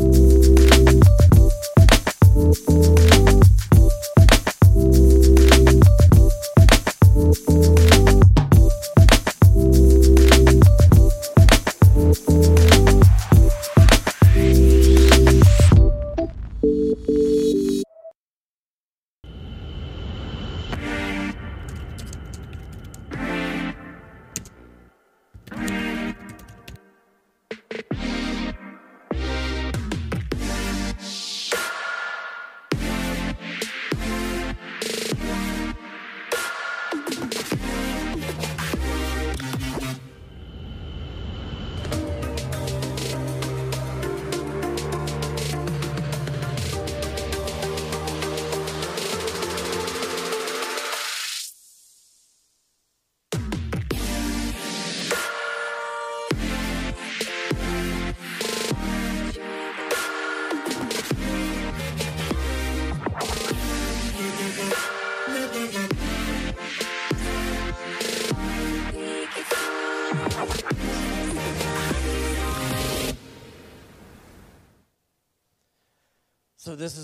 So, this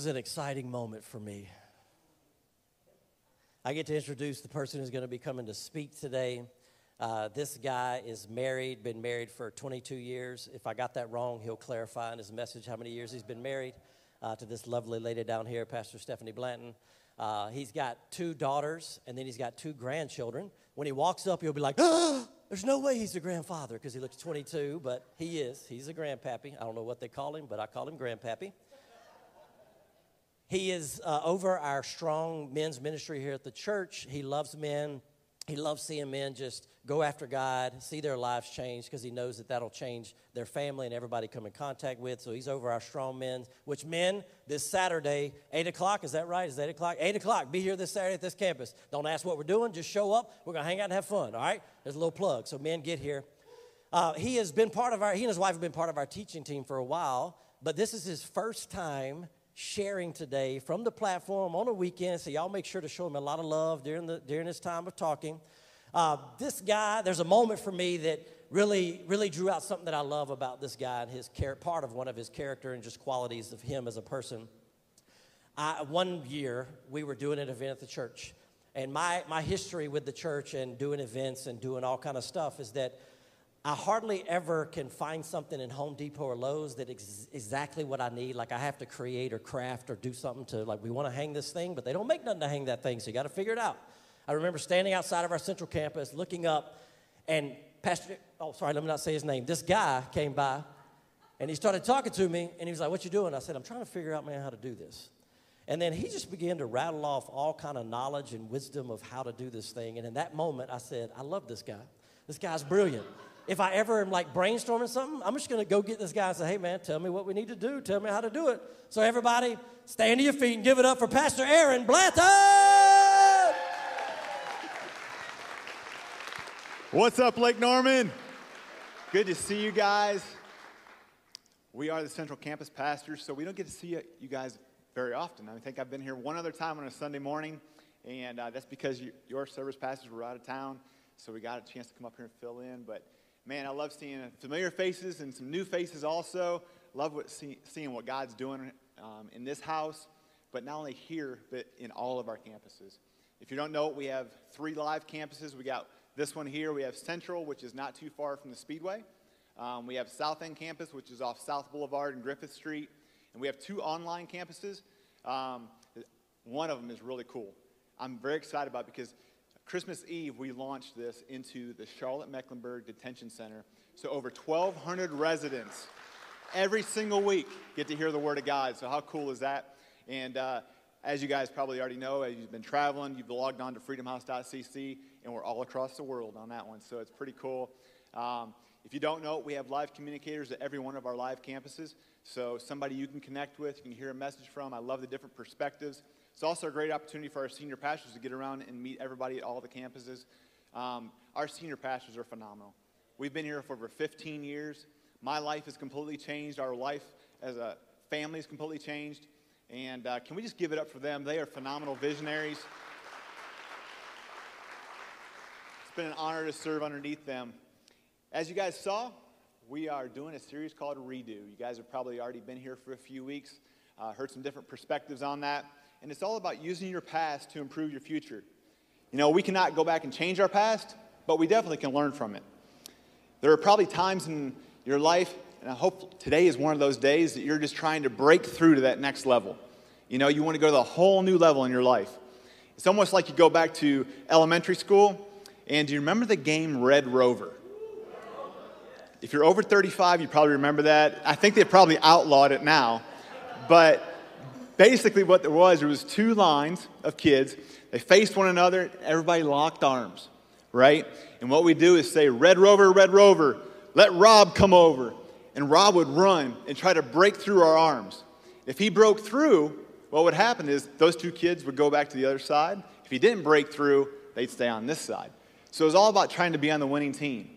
an exciting moment for me. I get to introduce the person who's going to be coming to speak today. Uh, this guy is married, been married for 22 years. If I got that wrong, he'll clarify in his message how many years he's been married uh, to this lovely lady down here, Pastor Stephanie Blanton. Uh, he's got two daughters, and then he's got two grandchildren. When he walks up, he'll be like, ah, there's no way he's a grandfather because he looks 22, but he is. He's a grandpappy. I don't know what they call him, but I call him grandpappy. He is uh, over our strong men's ministry here at the church. He loves men. He loves seeing men just go after God, see their lives change because he knows that that'll change their family and everybody come in contact with. So he's over our strong men, which men, this Saturday, 8 o'clock, is that right? Is that 8 o'clock? 8 o'clock, be here this Saturday at this campus. Don't ask what we're doing, just show up. We're going to hang out and have fun, all right? There's a little plug. So men, get here. Uh, he has been part of our, he and his wife have been part of our teaching team for a while, but this is his first time sharing today from the platform on a weekend. So y'all make sure to show him a lot of love during the during this time of talking. Uh, this guy, there's a moment for me that really really drew out something that I love about this guy and his char- part of one of his character and just qualities of him as a person. I, one year we were doing an event at the church, and my my history with the church and doing events and doing all kind of stuff is that I hardly ever can find something in Home Depot or Lowe's that is exactly what I need. Like I have to create or craft or do something to, like, we want to hang this thing, but they don't make nothing to hang that thing, so you got to figure it out. I remember standing outside of our central campus looking up, and Pastor, oh, sorry, let me not say his name. This guy came by, and he started talking to me, and he was like, What you doing? I said, I'm trying to figure out, man, how to do this. And then he just began to rattle off all kind of knowledge and wisdom of how to do this thing. And in that moment, I said, I love this guy. This guy's brilliant if I ever am like brainstorming something, I'm just going to go get this guy and say, hey, man, tell me what we need to do. Tell me how to do it. So, everybody, stand to your feet and give it up for Pastor Aaron Blanton. What's up, Lake Norman? Good to see you guys. We are the Central Campus pastors, so we don't get to see you guys very often. I think I've been here one other time on a Sunday morning, and uh, that's because you, your service pastors were out of town, so we got a chance to come up here and fill in. But man, I love seeing familiar faces and some new faces also. Love what, see, seeing what God's doing um, in this house, but not only here, but in all of our campuses. If you don't know, we have three live campuses. We got this one here. We have Central, which is not too far from the Speedway. Um, we have South End Campus, which is off South Boulevard and Griffith Street. And we have two online campuses. Um, one of them is really cool. I'm very excited about because Christmas Eve, we launched this into the Charlotte Mecklenburg Detention Center. So over 1,200 residents every single week get to hear the Word of God. So how cool is that? And uh, as you guys probably already know, as you've been traveling, you've logged on to freedomhouse.cc, and we're all across the world on that one. So it's pretty cool. Um, if you don't know, we have live communicators at every one of our live campuses. So somebody you can connect with, you can hear a message from. I love the different perspectives. It's also a great opportunity for our senior pastors to get around and meet everybody at all the campuses. Um, our senior pastors are phenomenal. We've been here for over 15 years. My life has completely changed. Our life as a family has completely changed. And uh, can we just give it up for them? They are phenomenal visionaries. It's been an honor to serve underneath them. As you guys saw, we are doing a series called Redo. You guys have probably already been here for a few weeks, uh, heard some different perspectives on that. And it's all about using your past to improve your future. You know, we cannot go back and change our past, but we definitely can learn from it. There are probably times in your life, and I hope today is one of those days that you're just trying to break through to that next level. You know, you want to go to a whole new level in your life. It's almost like you go back to elementary school, and do you remember the game Red Rover? If you're over 35, you probably remember that. I think they've probably outlawed it now. But basically, what there was, there was two lines of kids. They faced one another. Everybody locked arms, right? And what we do is say, "Red Rover, Red Rover, let Rob come over." And Rob would run and try to break through our arms. If he broke through, what would happen is those two kids would go back to the other side. If he didn't break through, they'd stay on this side. So it was all about trying to be on the winning team.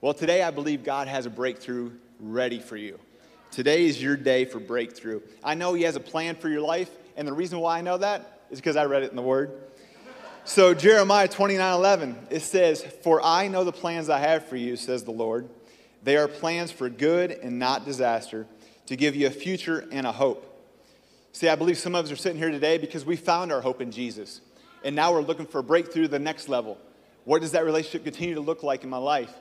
Well, today I believe God has a breakthrough ready for you. Today is your day for breakthrough. I know He has a plan for your life, and the reason why I know that is because I read it in the Word. So, Jeremiah 29 11, it says, For I know the plans I have for you, says the Lord. They are plans for good and not disaster, to give you a future and a hope. See, I believe some of us are sitting here today because we found our hope in Jesus. And now we're looking for a breakthrough to the next level. What does that relationship continue to look like in my life?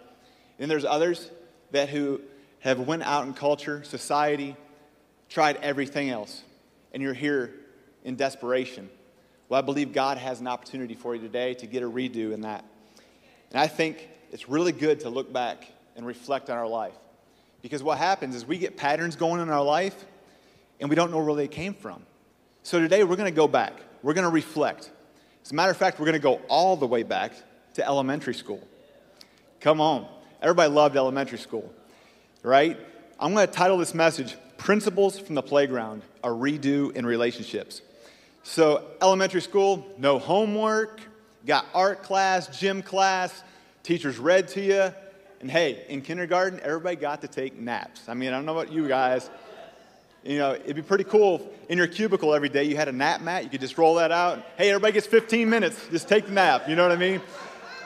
And there's others that who have went out in culture, society, tried everything else, and you're here in desperation. Well, I believe God has an opportunity for you today to get a redo in that. And I think it's really good to look back and reflect on our life. Because what happens is we get patterns going in our life and we don't know where they came from. So today we're going to go back. We're going to reflect. As a matter of fact, we're going to go all the way back to elementary school. Come on. Everybody loved elementary school, right? I'm going to title this message Principles from the Playground A Redo in Relationships. So, elementary school, no homework, got art class, gym class, teachers read to you. And hey, in kindergarten, everybody got to take naps. I mean, I don't know about you guys. You know, it'd be pretty cool in your cubicle every day. You had a nap mat, you could just roll that out. Hey, everybody gets 15 minutes, just take the nap. You know what I mean?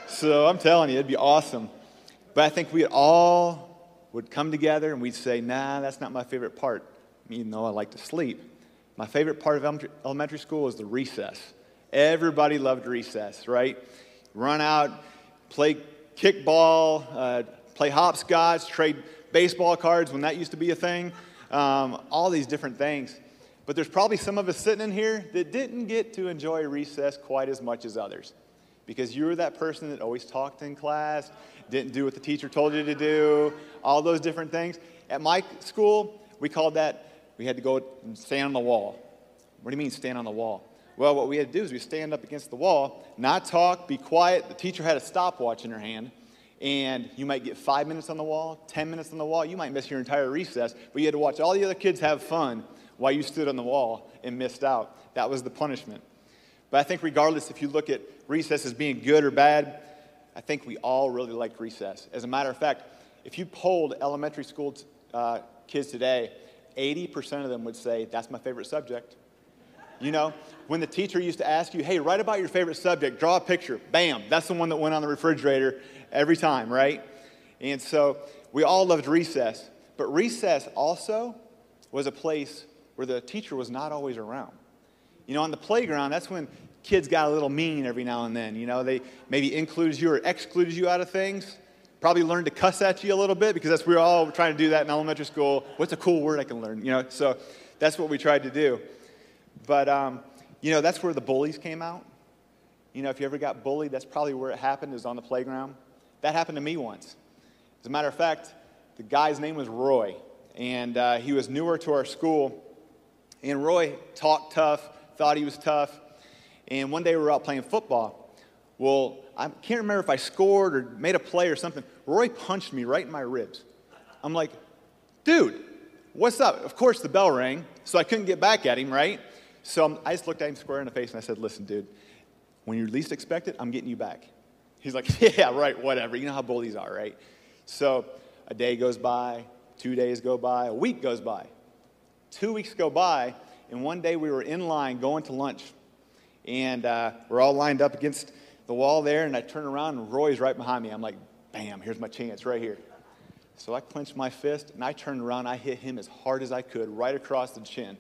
So I'm telling you, it'd be awesome. But I think we all would come together and we'd say, nah, that's not my favorite part, even though I like to sleep. My favorite part of elementary school is the recess. Everybody loved recess, right? Run out, play kickball, uh, play hopscotch, trade baseball cards when that used to be a thing, um, all these different things. But there's probably some of us sitting in here that didn't get to enjoy recess quite as much as others because you were that person that always talked in class, didn't do what the teacher told you to do, all those different things. At my school, we called that, we had to go and stand on the wall. What do you mean, stand on the wall? Well, what we had to do is we stand up against the wall, not talk, be quiet. The teacher had a stopwatch in her hand, and you might get five minutes on the wall, 10 minutes on the wall. You might miss your entire recess, but you had to watch all the other kids have fun while you stood on the wall and missed out. That was the punishment. But I think, regardless if you look at recess as being good or bad, I think we all really liked recess. As a matter of fact, if you polled elementary school t- uh, kids today, 80% of them would say, That's my favorite subject. You know, when the teacher used to ask you, Hey, write about your favorite subject, draw a picture, bam, that's the one that went on the refrigerator every time, right? And so we all loved recess. But recess also was a place where the teacher was not always around. You know, on the playground, that's when kids got a little mean every now and then. You know, they maybe included you or excluded you out of things. Probably learned to cuss at you a little bit because that's we are all trying to do that in elementary school. What's a cool word I can learn? You know, so that's what we tried to do. But um, you know, that's where the bullies came out. You know, if you ever got bullied, that's probably where it happened. Is on the playground. That happened to me once. As a matter of fact, the guy's name was Roy, and uh, he was newer to our school. And Roy talked tough, thought he was tough. And one day we were out playing football. Well, I can't remember if I scored or made a play or something. Roy punched me right in my ribs. I'm like, dude, what's up? Of course, the bell rang, so I couldn't get back at him, right? So I'm, i just looked at him square in the face and I said, listen, dude, when you least expect it, I'm getting you back. He's like, yeah, right, whatever. You know how bullies are, right? So a day goes by, two days go by, a week goes by. Two weeks go by, and one day we were in line going to lunch. And uh, we're all lined up against the wall there, and I turn around, and Roy's right behind me. I'm like, bam, here's my chance right here. So I clenched my fist, and I turned around. I hit him as hard as I could, right across the chin.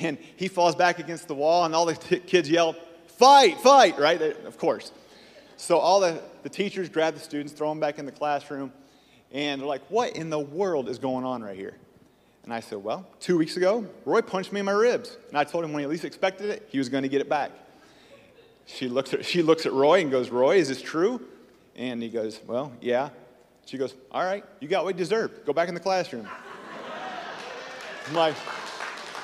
And he falls back against the wall, and all the t- kids yell, fight, fight, right? They, of course. So all the, the teachers grab the students, throw them back in the classroom, and they're like, what in the world is going on right here? And I said, well, two weeks ago, Roy punched me in my ribs. And I told him when he least expected it, he was going to get it back. She looks, at, she looks at Roy and goes, Roy, is this true? And he goes, well, yeah. She goes, all right, you got what you deserved. Go back in the classroom. I'm like,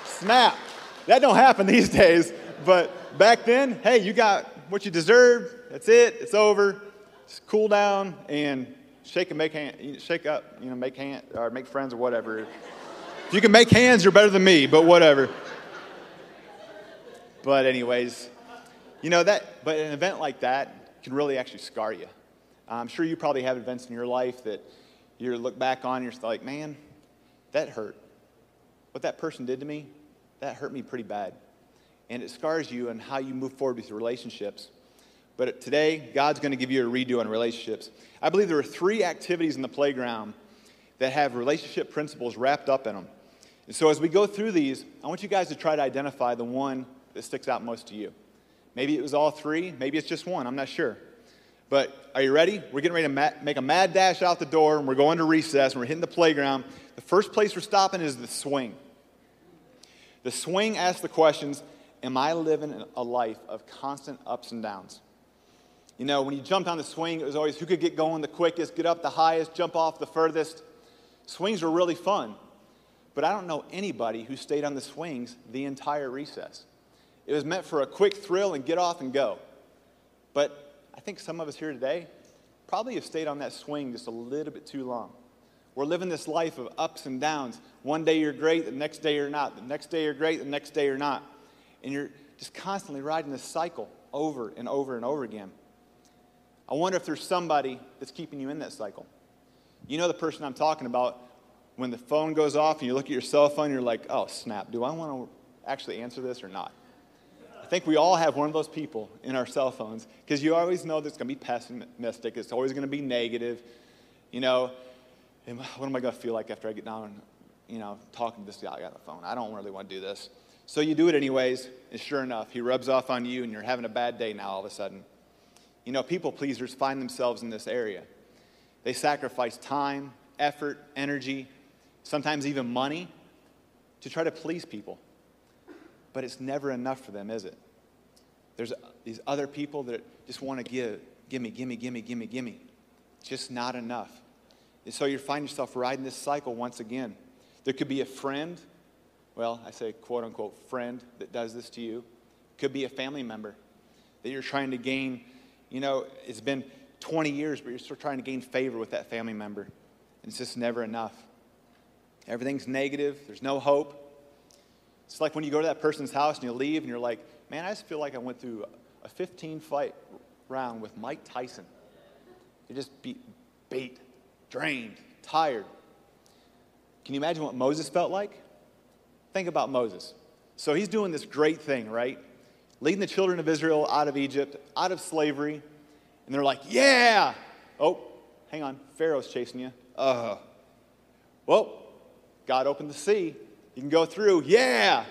snap. That don't happen these days. But back then, hey, you got what you deserved. That's it. It's over. Just cool down and shake and make hand, shake up, you know, make hand or make friends or whatever. You can make hands, you're better than me, but whatever. But anyways, you know that. But an event like that can really actually scar you. I'm sure you probably have events in your life that you look back on, and you're like, man, that hurt. What that person did to me, that hurt me pretty bad. And it scars you and how you move forward with your relationships. But today, God's going to give you a redo on relationships. I believe there are three activities in the playground that have relationship principles wrapped up in them. And so as we go through these, I want you guys to try to identify the one that sticks out most to you. Maybe it was all three, maybe it's just one, I'm not sure. But are you ready? We're getting ready to make a mad dash out the door, and we're going to recess, and we're hitting the playground. The first place we're stopping is the swing. The swing asks the questions Am I living a life of constant ups and downs? You know, when you jumped on the swing, it was always who could get going the quickest, get up the highest, jump off the furthest. Swings were really fun. But I don't know anybody who stayed on the swings the entire recess. It was meant for a quick thrill and get off and go. But I think some of us here today probably have stayed on that swing just a little bit too long. We're living this life of ups and downs. One day you're great, the next day you're not. The next day you're great, the next day you're not. And you're just constantly riding this cycle over and over and over again. I wonder if there's somebody that's keeping you in that cycle. You know the person I'm talking about. When the phone goes off and you look at your cell phone, you're like, oh, snap, do I want to actually answer this or not? I think we all have one of those people in our cell phones because you always know that's going to be pessimistic. It's always going to be negative. You know, what am I going to feel like after I get down you know, talking to this guy on the phone? I don't really want to do this. So you do it anyways, and sure enough, he rubs off on you, and you're having a bad day now all of a sudden. You know, people pleasers find themselves in this area. They sacrifice time, effort, energy, sometimes even money to try to please people but it's never enough for them, is it? There's these other people that just want to give, gimme, gimme, gimme, gimme, gimme. Just not enough. And so you find yourself riding this cycle once again. There could be a friend, well, I say quote unquote friend that does this to you. Could be a family member that you're trying to gain, you know, it's been 20 years, but you're still trying to gain favor with that family member. And it's just never enough. Everything's negative, there's no hope. It's like when you go to that person's house and you leave and you're like, man, I just feel like I went through a 15 fight round with Mike Tyson. You just beat, beat, drained, tired. Can you imagine what Moses felt like? Think about Moses. So he's doing this great thing, right? Leading the children of Israel out of Egypt, out of slavery. And they're like, yeah. Oh, hang on. Pharaoh's chasing you. Uh. Well, God opened the sea. You can go through, yeah.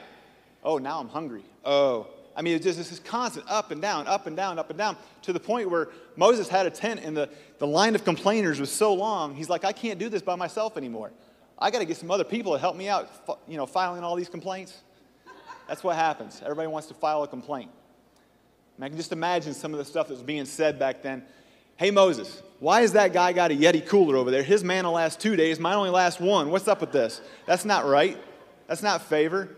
Oh, now I'm hungry. Oh. I mean, it's just this constant up and down, up and down, up and down, to the point where Moses had a tent and the, the line of complainers was so long, he's like, I can't do this by myself anymore. I got to get some other people to help me out, you know, filing all these complaints. That's what happens. Everybody wants to file a complaint. And I can just imagine some of the stuff that was being said back then. Hey, Moses, why has that guy got a Yeti cooler over there? His man will last two days, mine only lasts one. What's up with this? That's not right. That's not favor.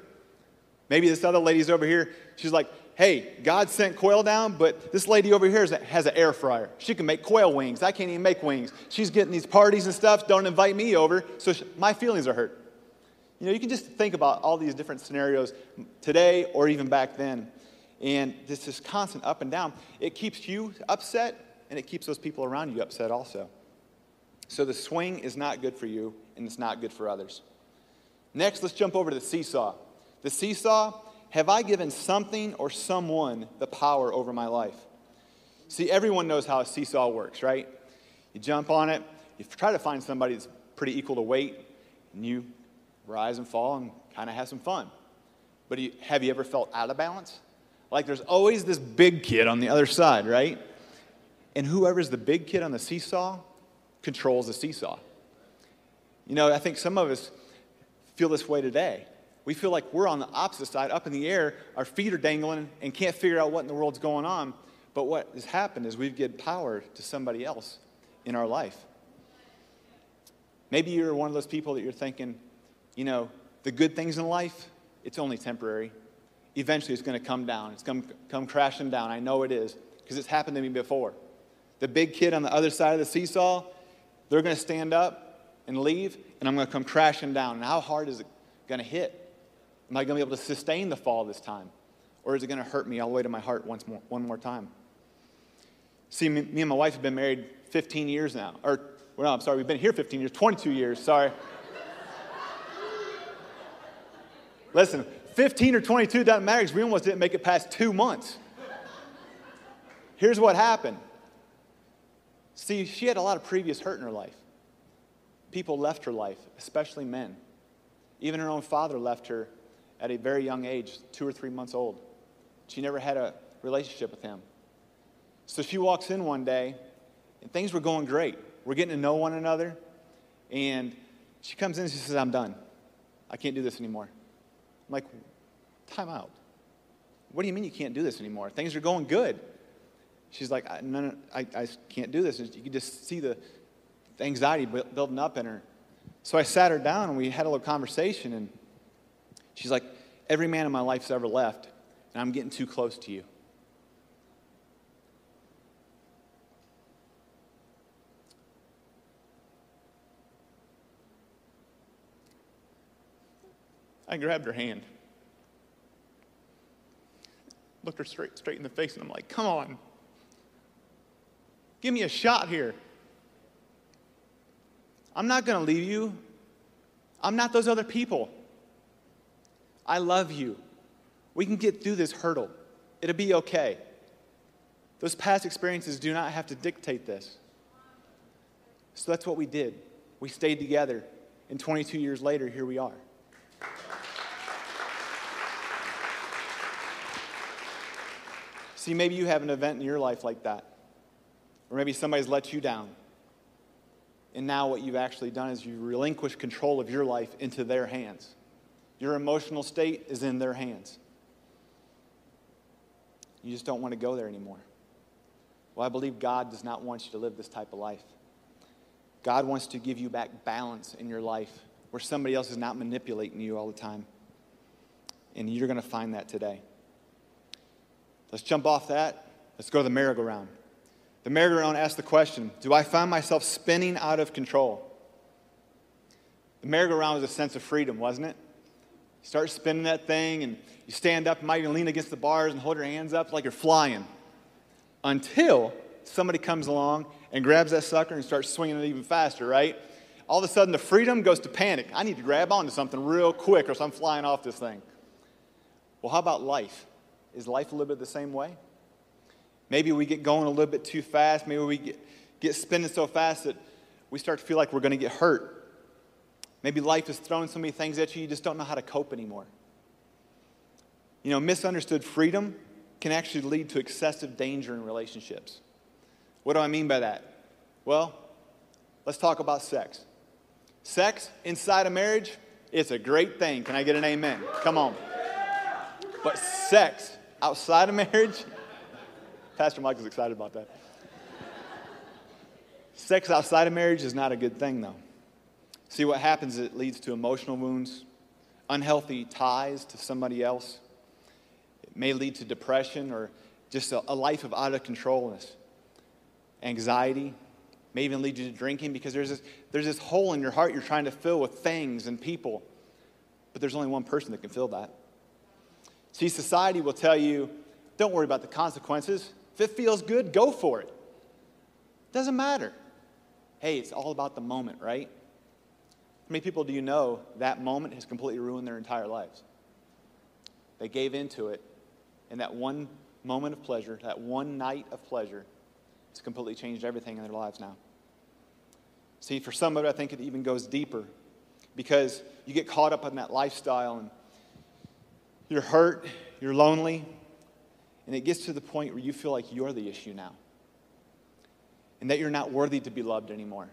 Maybe this other lady's over here. She's like, hey, God sent quail down, but this lady over here has an air fryer. She can make quail wings. I can't even make wings. She's getting these parties and stuff. Don't invite me over. So my feelings are hurt. You know, you can just think about all these different scenarios today or even back then. And this is constant up and down. It keeps you upset and it keeps those people around you upset also. So the swing is not good for you and it's not good for others. Next, let's jump over to the seesaw. The seesaw have I given something or someone the power over my life? See, everyone knows how a seesaw works, right? You jump on it, you try to find somebody that's pretty equal to weight, and you rise and fall and kind of have some fun. But have you ever felt out of balance? Like there's always this big kid on the other side, right? And whoever's the big kid on the seesaw controls the seesaw. You know, I think some of us feel this way today. We feel like we're on the opposite side, up in the air, our feet are dangling, and can't figure out what in the world's going on. But what has happened is we've given power to somebody else in our life. Maybe you're one of those people that you're thinking, you know, the good things in life, it's only temporary. Eventually, it's going to come down. It's going to come crashing down. I know it is because it's happened to me before. The big kid on the other side of the seesaw, they're going to stand up and leave, and I'm going to come crashing down. And how hard is it going to hit? Am I going to be able to sustain the fall this time? Or is it going to hurt me all the way to my heart once more, one more time? See, me, me and my wife have been married 15 years now. Or, well, no, I'm sorry, we've been here 15 years, 22 years, sorry. Listen, 15 or 22 doesn't matter because we almost didn't make it past two months. Here's what happened. See, she had a lot of previous hurt in her life. People left her life, especially men. Even her own father left her at a very young age, two or three months old. She never had a relationship with him. So she walks in one day, and things were going great. We're getting to know one another, and she comes in and she says, I'm done. I can't do this anymore. I'm like, time out. What do you mean you can't do this anymore? Things are going good. She's like, I, no, no, I, I can't do this. And you can just see the, the anxiety building up in her. So I sat her down and we had a little conversation, and She's like, Every man in my life's ever left, and I'm getting too close to you. I grabbed her hand, looked her straight, straight in the face, and I'm like, Come on, give me a shot here. I'm not going to leave you. I'm not those other people. I love you. We can get through this hurdle. It'll be okay. Those past experiences do not have to dictate this. So that's what we did. We stayed together, and 22 years later, here we are. See, maybe you have an event in your life like that, or maybe somebody's let you down. And now, what you've actually done is you relinquish control of your life into their hands. Your emotional state is in their hands. You just don't want to go there anymore. Well, I believe God does not want you to live this type of life. God wants to give you back balance in your life where somebody else is not manipulating you all the time. And you're going to find that today. Let's jump off that. Let's go to the merry-go-round. The merry-go-round asks the question Do I find myself spinning out of control? The merry-go-round was a sense of freedom, wasn't it? You start spinning that thing and you stand up, you might even lean against the bars and hold your hands up like you're flying. Until somebody comes along and grabs that sucker and starts swinging it even faster, right? All of a sudden, the freedom goes to panic. I need to grab onto something real quick or I'm flying off this thing. Well, how about life? Is life a little bit the same way? Maybe we get going a little bit too fast. Maybe we get, get spinning so fast that we start to feel like we're going to get hurt. Maybe life is throwing so many things at you, you just don't know how to cope anymore. You know, misunderstood freedom can actually lead to excessive danger in relationships. What do I mean by that? Well, let's talk about sex. Sex inside a marriage, it's a great thing. Can I get an amen? Come on. But sex outside of marriage, Pastor Mike is excited about that. Sex outside of marriage is not a good thing, though. See, what happens it leads to emotional wounds, unhealthy ties to somebody else. It may lead to depression or just a, a life of out of controlness. Anxiety may even lead you to drinking because there's this, there's this hole in your heart you're trying to fill with things and people. But there's only one person that can fill that. See, society will tell you don't worry about the consequences. If it feels good, go for it. Doesn't matter. Hey, it's all about the moment, right? How many people do you know that moment has completely ruined their entire lives? They gave into it, and that one moment of pleasure, that one night of pleasure, has completely changed everything in their lives now. See, for some of it, I think it even goes deeper because you get caught up in that lifestyle and you're hurt, you're lonely, and it gets to the point where you feel like you're the issue now and that you're not worthy to be loved anymore.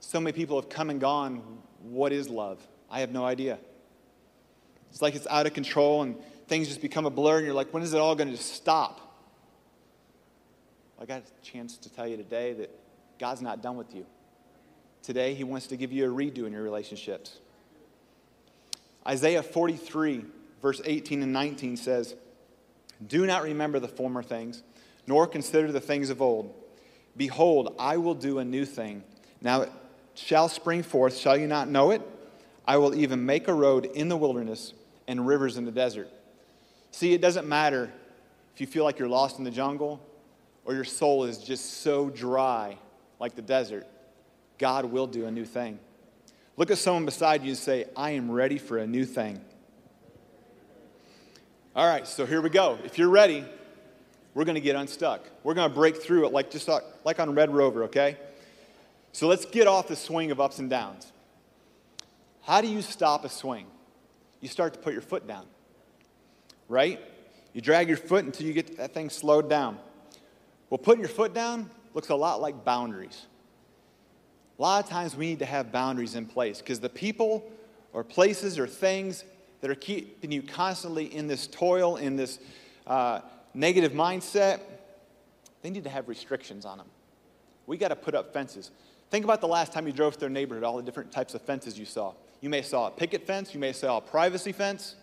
So many people have come and gone. What is love? I have no idea. It's like it's out of control and things just become a blur, and you're like, when is it all going to stop? I got a chance to tell you today that God's not done with you. Today, He wants to give you a redo in your relationships. Isaiah 43, verse 18 and 19 says, Do not remember the former things, nor consider the things of old. Behold, I will do a new thing. Now it shall spring forth. Shall you not know it? I will even make a road in the wilderness and rivers in the desert. See, it doesn't matter if you feel like you're lost in the jungle or your soul is just so dry like the desert. God will do a new thing. Look at someone beside you and say, I am ready for a new thing. All right, so here we go. If you're ready, we're going to get unstuck. We're going to break through it like just like on Red Rover, okay? So let's get off the swing of ups and downs. How do you stop a swing? You start to put your foot down, right? You drag your foot until you get that thing slowed down. Well, putting your foot down looks a lot like boundaries. A lot of times we need to have boundaries in place because the people or places or things that are keeping you constantly in this toil, in this uh, negative mindset, they need to have restrictions on them. We got to put up fences. Think about the last time you drove through a neighborhood, all the different types of fences you saw. You may saw a picket fence, you may saw a privacy fence.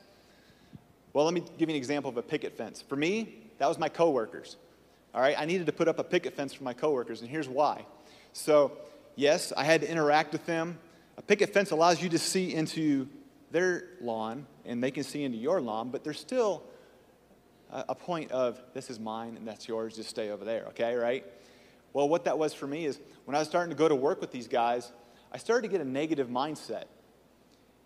Well, let me give you an example of a picket fence. For me, that was my coworkers. All right, I needed to put up a picket fence for my coworkers, and here's why. So, yes, I had to interact with them. A picket fence allows you to see into their lawn, and they can see into your lawn, but there's still a point of this is mine and that's yours, just stay over there, okay, right? Well, what that was for me is when I was starting to go to work with these guys, I started to get a negative mindset.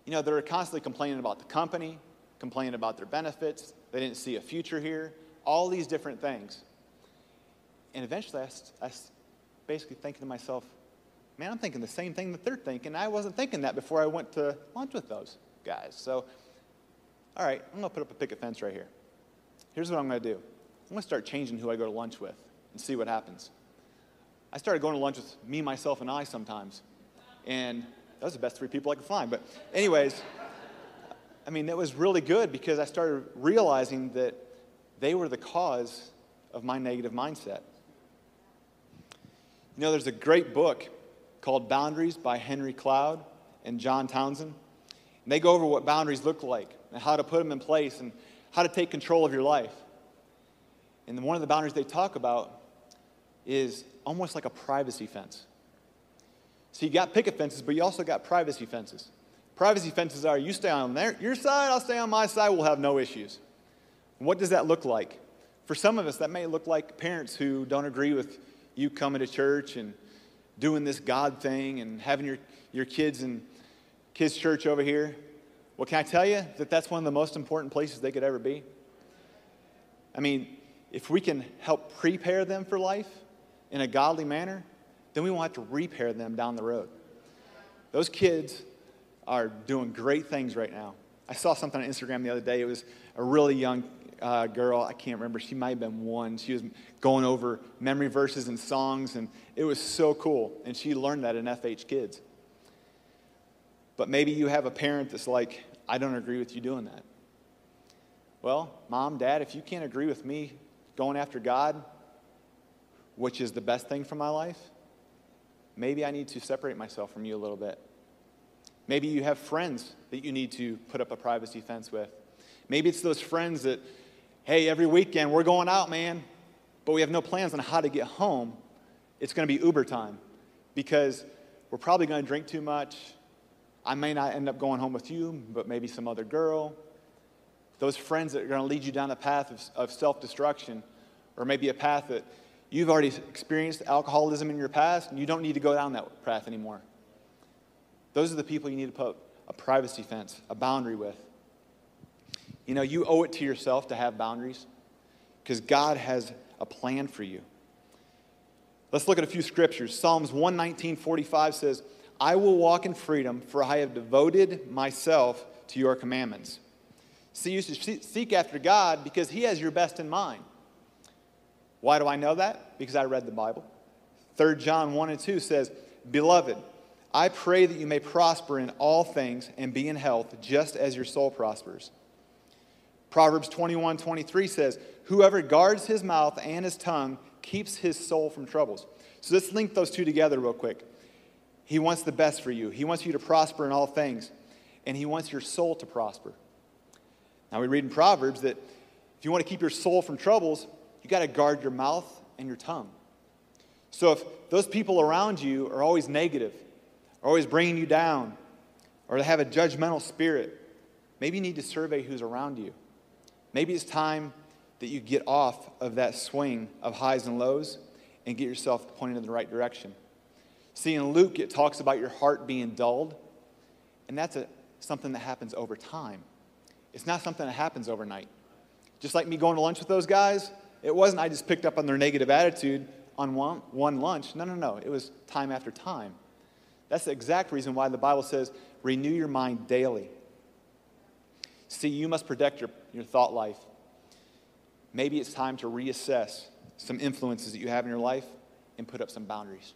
You know, they were constantly complaining about the company, complaining about their benefits, they didn't see a future here, all these different things. And eventually, I, I basically thinking to myself, man, I'm thinking the same thing that they're thinking. I wasn't thinking that before I went to lunch with those guys. So, all right, I'm to put up a picket fence right here. Here's what I'm to do I'm to start changing who I go to lunch with and see what happens. I started going to lunch with me, myself, and I sometimes. And that was the best three people I could find. But, anyways, I mean, that was really good because I started realizing that they were the cause of my negative mindset. You know, there's a great book called Boundaries by Henry Cloud and John Townsend. And they go over what boundaries look like and how to put them in place and how to take control of your life. And one of the boundaries they talk about is almost like a privacy fence. So you got picket fences, but you also got privacy fences. Privacy fences are you stay on their, your side, I'll stay on my side, we'll have no issues. what does that look like? For some of us, that may look like parents who don't agree with you coming to church and doing this God thing and having your, your kids in kids' church over here. Well, can I tell you that that's one of the most important places they could ever be? I mean, if we can help prepare them for life in a godly manner, then we won't have to repair them down the road. Those kids are doing great things right now. I saw something on Instagram the other day. It was a really young uh, girl. I can't remember. She might have been one. She was going over memory verses and songs, and it was so cool. And she learned that in FH Kids. But maybe you have a parent that's like, I don't agree with you doing that. Well, mom, dad, if you can't agree with me going after God, which is the best thing for my life, maybe I need to separate myself from you a little bit. Maybe you have friends that you need to put up a privacy fence with. Maybe it's those friends that hey, every weekend we're going out, man, but we have no plans on how to get home, it's going to be Uber time because we're probably going to drink too much. I may not end up going home with you, but maybe some other girl. Those friends that are going to lead you down the path of, of self destruction, or maybe a path that you've already experienced alcoholism in your past and you don't need to go down that path anymore. Those are the people you need to put a privacy fence, a boundary with. You know, you owe it to yourself to have boundaries because God has a plan for you. Let's look at a few scriptures. Psalms 119, 45 says, I will walk in freedom, for I have devoted myself to your commandments. See, you should seek after God because He has your best in mind. Why do I know that? Because I read the Bible. 3 John 1 and 2 says, Beloved, I pray that you may prosper in all things and be in health, just as your soul prospers. Proverbs 21 23 says, Whoever guards his mouth and his tongue keeps his soul from troubles. So let's link those two together real quick. He wants the best for you, he wants you to prosper in all things, and he wants your soul to prosper. Now, we read in Proverbs that if you want to keep your soul from troubles, you got to guard your mouth and your tongue. So if those people around you are always negative, are always bringing you down, or they have a judgmental spirit, maybe you need to survey who's around you. Maybe it's time that you get off of that swing of highs and lows and get yourself pointed in the right direction. See, in Luke, it talks about your heart being dulled, and that's a, something that happens over time. It's not something that happens overnight. Just like me going to lunch with those guys, it wasn't I just picked up on their negative attitude on one, one lunch. No, no, no. It was time after time. That's the exact reason why the Bible says renew your mind daily. See, you must protect your, your thought life. Maybe it's time to reassess some influences that you have in your life and put up some boundaries.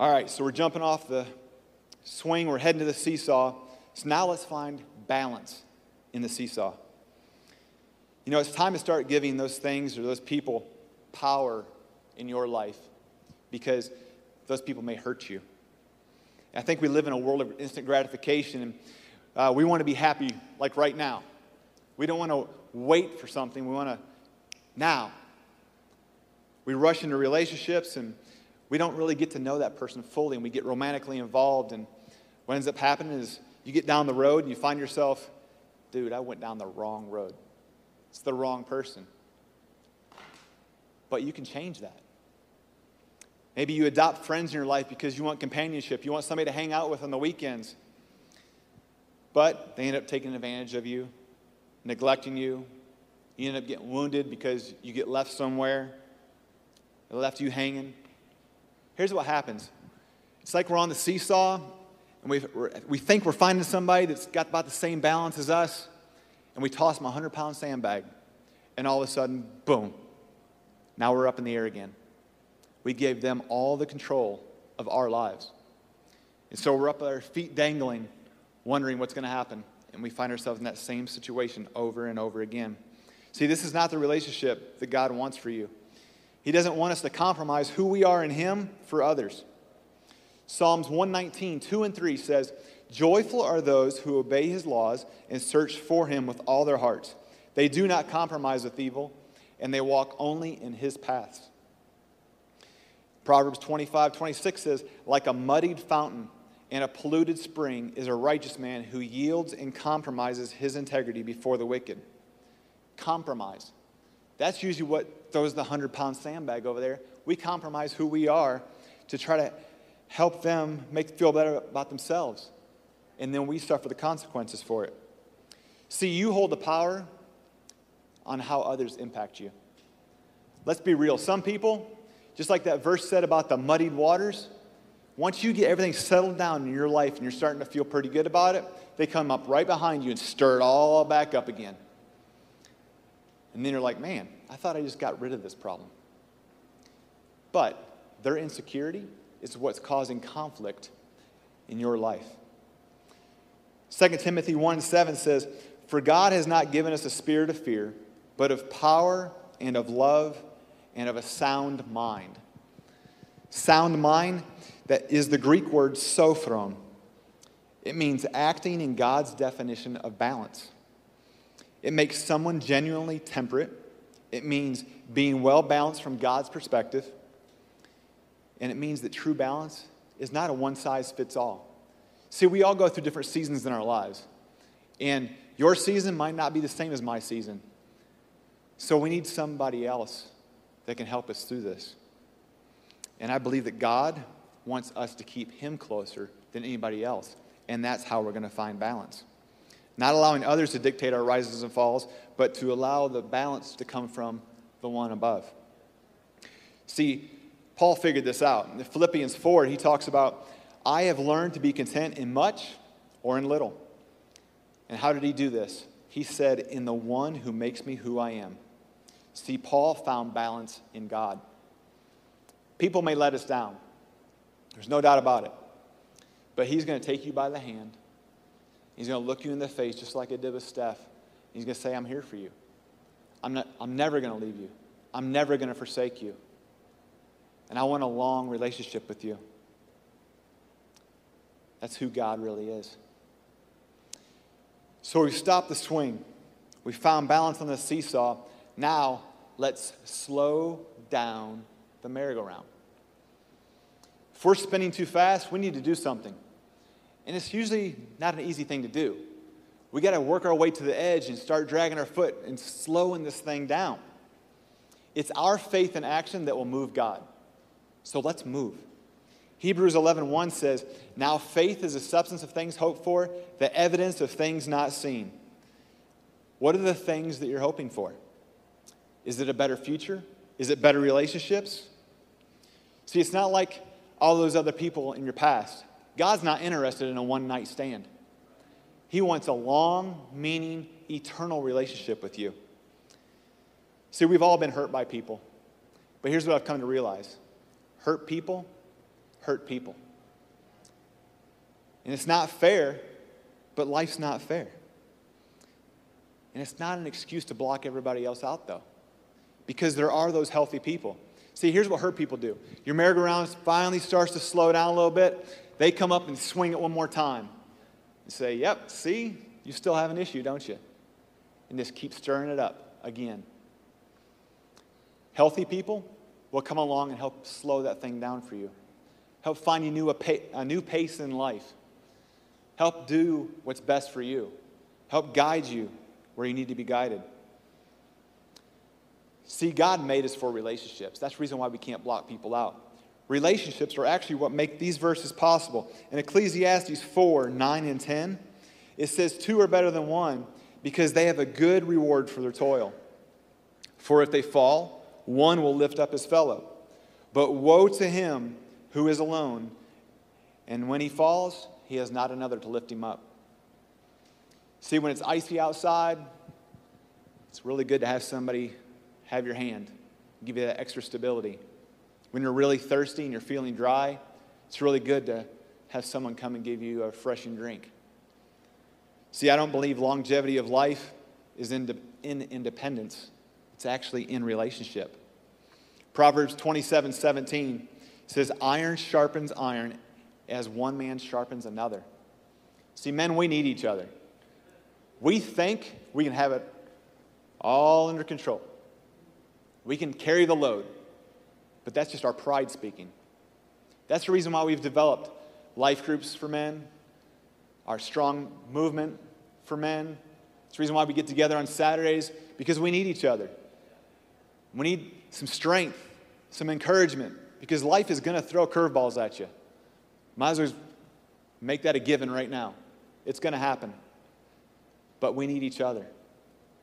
All right, so we're jumping off the swing, we're heading to the seesaw. So now let's find balance in the seesaw. You know, it's time to start giving those things or those people power in your life because those people may hurt you. I think we live in a world of instant gratification, and uh, we want to be happy like right now. We don't want to wait for something, we want to now. We rush into relationships and we don't really get to know that person fully, and we get romantically involved. And what ends up happening is you get down the road and you find yourself, dude, I went down the wrong road. It's the wrong person. But you can change that. Maybe you adopt friends in your life because you want companionship. You want somebody to hang out with on the weekends. But they end up taking advantage of you, neglecting you. You end up getting wounded because you get left somewhere. They left you hanging. Here's what happens it's like we're on the seesaw and we we think we're finding somebody that's got about the same balance as us and we toss them a 100 pound sandbag, and all of a sudden, boom, now we're up in the air again. We gave them all the control of our lives. And so we're up at our feet dangling, wondering what's going to happen. And we find ourselves in that same situation over and over again. See, this is not the relationship that God wants for you. He doesn't want us to compromise who we are in Him for others. Psalms 119, 2 and 3 says, Joyful are those who obey his laws and search for him with all their hearts. They do not compromise with evil, and they walk only in his paths. Proverbs 25, 26 says, Like a muddied fountain and a polluted spring is a righteous man who yields and compromises his integrity before the wicked. Compromise. That's usually what throws the 100 pound sandbag over there. We compromise who we are to try to help them make feel better about themselves and then we suffer the consequences for it. See, you hold the power on how others impact you. Let's be real. Some people, just like that verse said about the muddied waters, once you get everything settled down in your life and you're starting to feel pretty good about it, they come up right behind you and stir it all back up again. And then you're like, man, I thought I just got rid of this problem. But their insecurity is what's causing conflict in your life. 2 Timothy 1 7 says, For God has not given us a spirit of fear, but of power and of love and of a sound mind. Sound mind, that is the Greek word sophron. It means acting in God's definition of balance. It makes someone genuinely temperate. It means being well balanced from God's perspective. And it means that true balance is not a one size fits all. See, we all go through different seasons in our lives. And your season might not be the same as my season. So we need somebody else that can help us through this. And I believe that God wants us to keep Him closer than anybody else. And that's how we're going to find balance. Not allowing others to dictate our rises and falls, but to allow the balance to come from the one above. See, Paul figured this out. In Philippians 4, he talks about, I have learned to be content in much or in little. And how did he do this? He said, In the one who makes me who I am. See, Paul found balance in God. People may let us down, there's no doubt about it. But he's going to take you by the hand. He's going to look you in the face just like he did with Steph. He's going to say, I'm here for you. I'm, not, I'm never going to leave you. I'm never going to forsake you. And I want a long relationship with you. That's who God really is. So we've stopped the swing. We found balance on the seesaw. Now let's slow down the merry-go-round. If we're spinning too fast, we need to do something. And it's usually not an easy thing to do. We got to work our way to the edge and start dragging our foot and slowing this thing down. It's our faith in action that will move God. So let's move. Hebrews 11:1 says, "Now faith is the substance of things hoped for, the evidence of things not seen." What are the things that you're hoping for? Is it a better future? Is it better relationships? See, it's not like all those other people in your past. God's not interested in a one night stand. He wants a long, meaning, eternal relationship with you. See, we've all been hurt by people. But here's what I've come to realize hurt people hurt people. And it's not fair, but life's not fair. And it's not an excuse to block everybody else out, though, because there are those healthy people. See, here's what hurt people do your merry-go-round finally starts to slow down a little bit they come up and swing it one more time and say, Yep, see, you still have an issue, don't you? And just keep stirring it up again. Healthy people will come along and help slow that thing down for you, help find you new, a, new pace in life, help do what's best for you, help guide you where you need to be guided. See, God made us for relationships. That's the reason why we can't block people out relationships are actually what make these verses possible. In Ecclesiastes 4 9 and 10, it says, Two are better than one because they have a good reward for their toil. For if they fall, one will lift up his fellow. But woe to him who is alone, and when he falls, he has not another to lift him up. See, when it's icy outside, it's really good to have somebody have your hand, give you that extra stability. When you're really thirsty and you're feeling dry, it's really good to have someone come and give you a refreshing drink. See, I don't believe longevity of life is in, in independence, it's actually in relationship. Proverbs 27 17 says, Iron sharpens iron as one man sharpens another. See, men, we need each other. We think we can have it all under control, we can carry the load but that's just our pride speaking. That's the reason why we've developed life groups for men, our strong movement for men. It's the reason why we get together on Saturdays because we need each other. We need some strength, some encouragement, because life is going to throw curveballs at you. Might as well make that a given right now. It's going to happen. But we need each other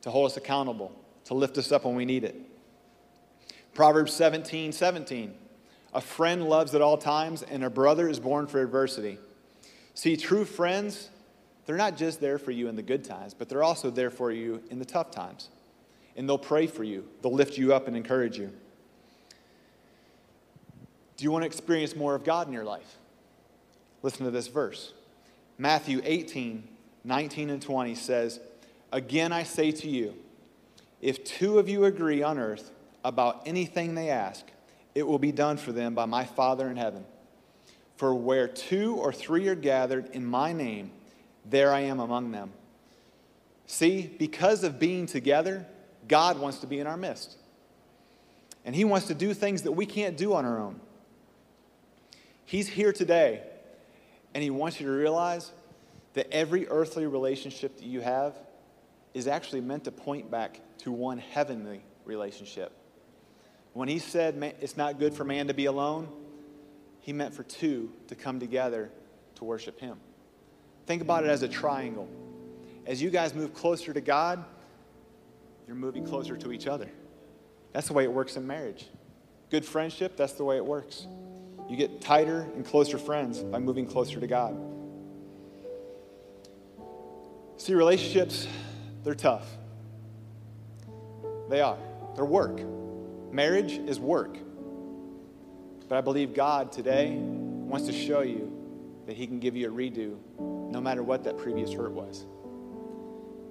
to hold us accountable, to lift us up when we need it. Proverbs 17 17. A friend loves at all times, and a brother is born for adversity. See, true friends, they're not just there for you in the good times, but they're also there for you in the tough times. And they'll pray for you, they'll lift you up and encourage you. Do you want to experience more of God in your life? Listen to this verse. Matthew 18, 19 and 20 says, Again I say to you, if two of you agree on earth about anything they ask, it will be done for them by my Father in heaven. For where two or three are gathered in my name, there I am among them. See, because of being together, God wants to be in our midst. And He wants to do things that we can't do on our own. He's here today, and He wants you to realize that every earthly relationship that you have is actually meant to point back to one heavenly relationship. When He said it's not good for man to be alone, He meant for two to come together to worship Him. Think about it as a triangle. As you guys move closer to God, you're moving closer to each other. That's the way it works in marriage. Good friendship, that's the way it works. You get tighter and closer friends by moving closer to God. See, relationships, they're tough. They are. They're work. Marriage is work. But I believe God today wants to show you that He can give you a redo no matter what that previous hurt was.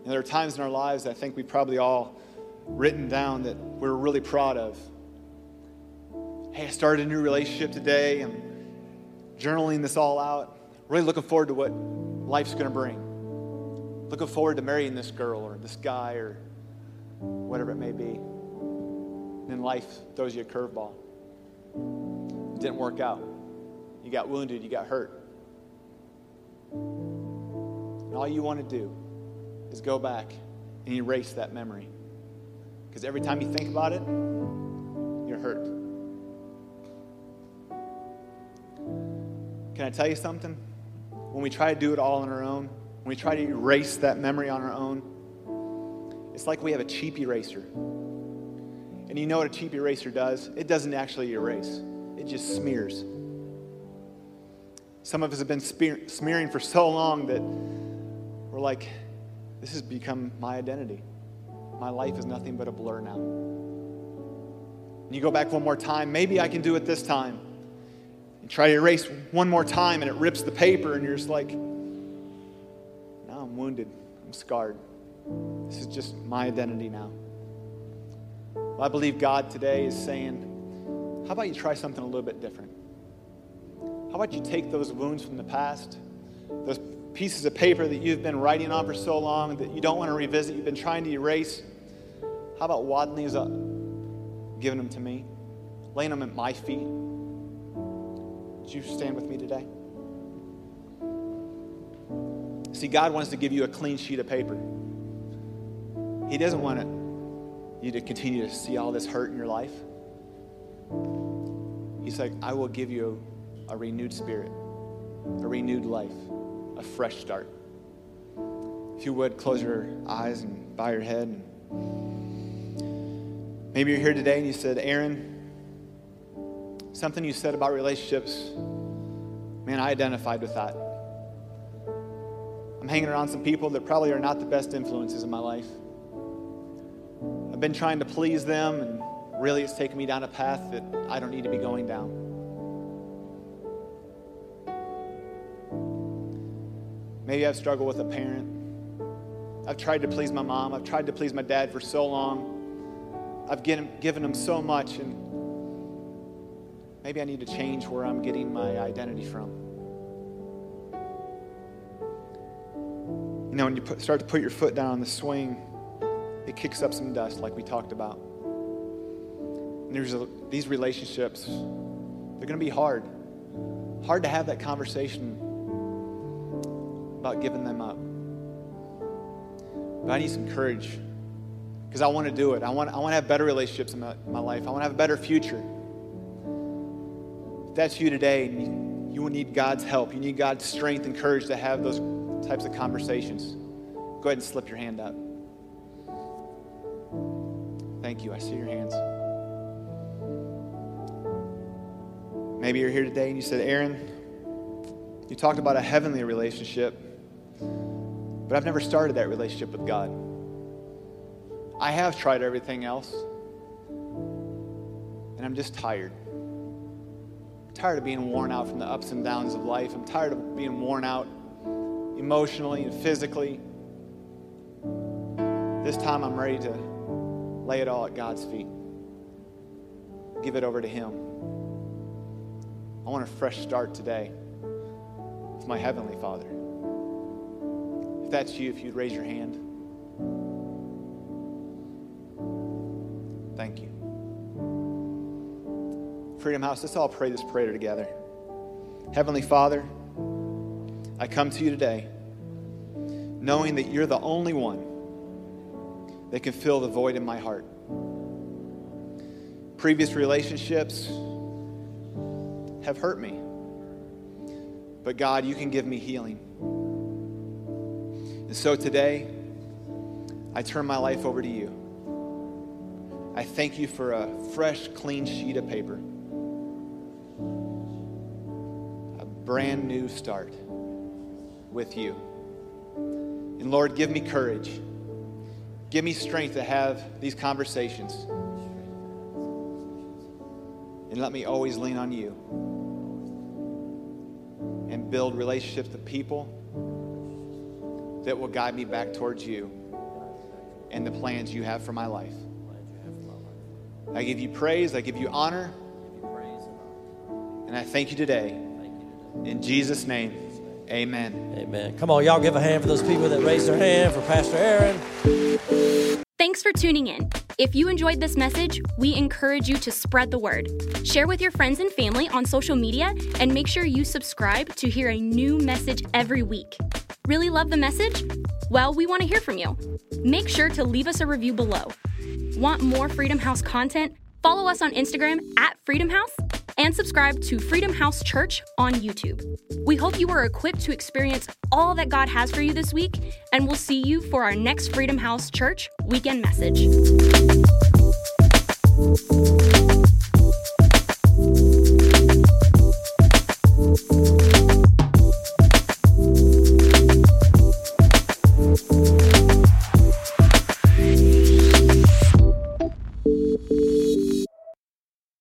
And there are times in our lives I think we probably all written down that we're really proud of. Hey, I started a new relationship today. I'm journaling this all out. Really looking forward to what life's going to bring. Looking forward to marrying this girl or this guy or whatever it may be. And then life throws you a curveball. It didn't work out. You got wounded, you got hurt. And all you want to do is go back and erase that memory. Because every time you think about it, you're hurt. Can I tell you something? When we try to do it all on our own, when we try to erase that memory on our own, it's like we have a cheap eraser. And you know what a cheap eraser does? It doesn't actually erase, it just smears. Some of us have been smearing for so long that we're like, this has become my identity. My life is nothing but a blur now. And you go back one more time, maybe I can do it this time. You try to erase one more time and it rips the paper, and you're just like, now I'm wounded, I'm scarred. This is just my identity now. Well, I believe God today is saying, how about you try something a little bit different? How about you take those wounds from the past, those pieces of paper that you've been writing on for so long that you don't want to revisit, you've been trying to erase? How about wadding these up, giving them to me, laying them at my feet? Would you stand with me today? See, God wants to give you a clean sheet of paper. He doesn't want you to continue to see all this hurt in your life. He's like, I will give you a renewed spirit, a renewed life, a fresh start. If you would, close your eyes and bow your head. Maybe you're here today and you said, Aaron, Something you said about relationships, man, I identified with that. I'm hanging around some people that probably are not the best influences in my life. I've been trying to please them, and really it's taken me down a path that I don't need to be going down. Maybe I've struggled with a parent. I've tried to please my mom. I've tried to please my dad for so long. I've given, given them so much, and Maybe I need to change where I'm getting my identity from. You know, when you put, start to put your foot down on the swing, it kicks up some dust, like we talked about. And there's a, these relationships, they're going to be hard. Hard to have that conversation about giving them up. But I need some courage because I want to do it. I want, I want to have better relationships in my, my life. I want to have a better future If that's you today, you, will need God's help, you need God's strength and courage to have those types of conversations, go ahead and slip your hand up. Thank you. I see your hands. Maybe you're here today and you said, Aaron, you talked about a heavenly relationship, but I've never started that relationship with God. I have tried everything else, and I'm just tired tired of being worn out from the ups and downs of life. I'm tired of being worn out emotionally and physically. This time I'm ready to Lay it all at God's feet. Give it over to Him. I want a fresh start today with my Heavenly Father. If that's you, if you'd raise your hand. Thank you. Freedom House, let's all pray this prayer together. Heavenly Father, I come to you today knowing that you're the only one that can fill the void in my heart. Previous relationships have hurt me, but God, you can give me healing. And so today, I turn my life over to you. I thank you for a fresh, clean sheet of paper, a brand new start with you. And Lord, give me courage. Give me strength to have these conversations. And let me always lean on you and build relationships with people that will guide me back towards you and the plans you have for my life. I give you praise, I give you honor, and I thank you today. In Jesus' name, amen. Amen. Come on, y'all give a hand for those people that raised their hand for Pastor Aaron. Tuning in. If you enjoyed this message, we encourage you to spread the word. Share with your friends and family on social media, and make sure you subscribe to hear a new message every week. Really love the message? Well, we want to hear from you. Make sure to leave us a review below. Want more Freedom House content? Follow us on Instagram at Freedom House and subscribe to Freedom House Church on YouTube. We hope you are equipped to experience all that God has for you this week, and we'll see you for our next Freedom House Church weekend message.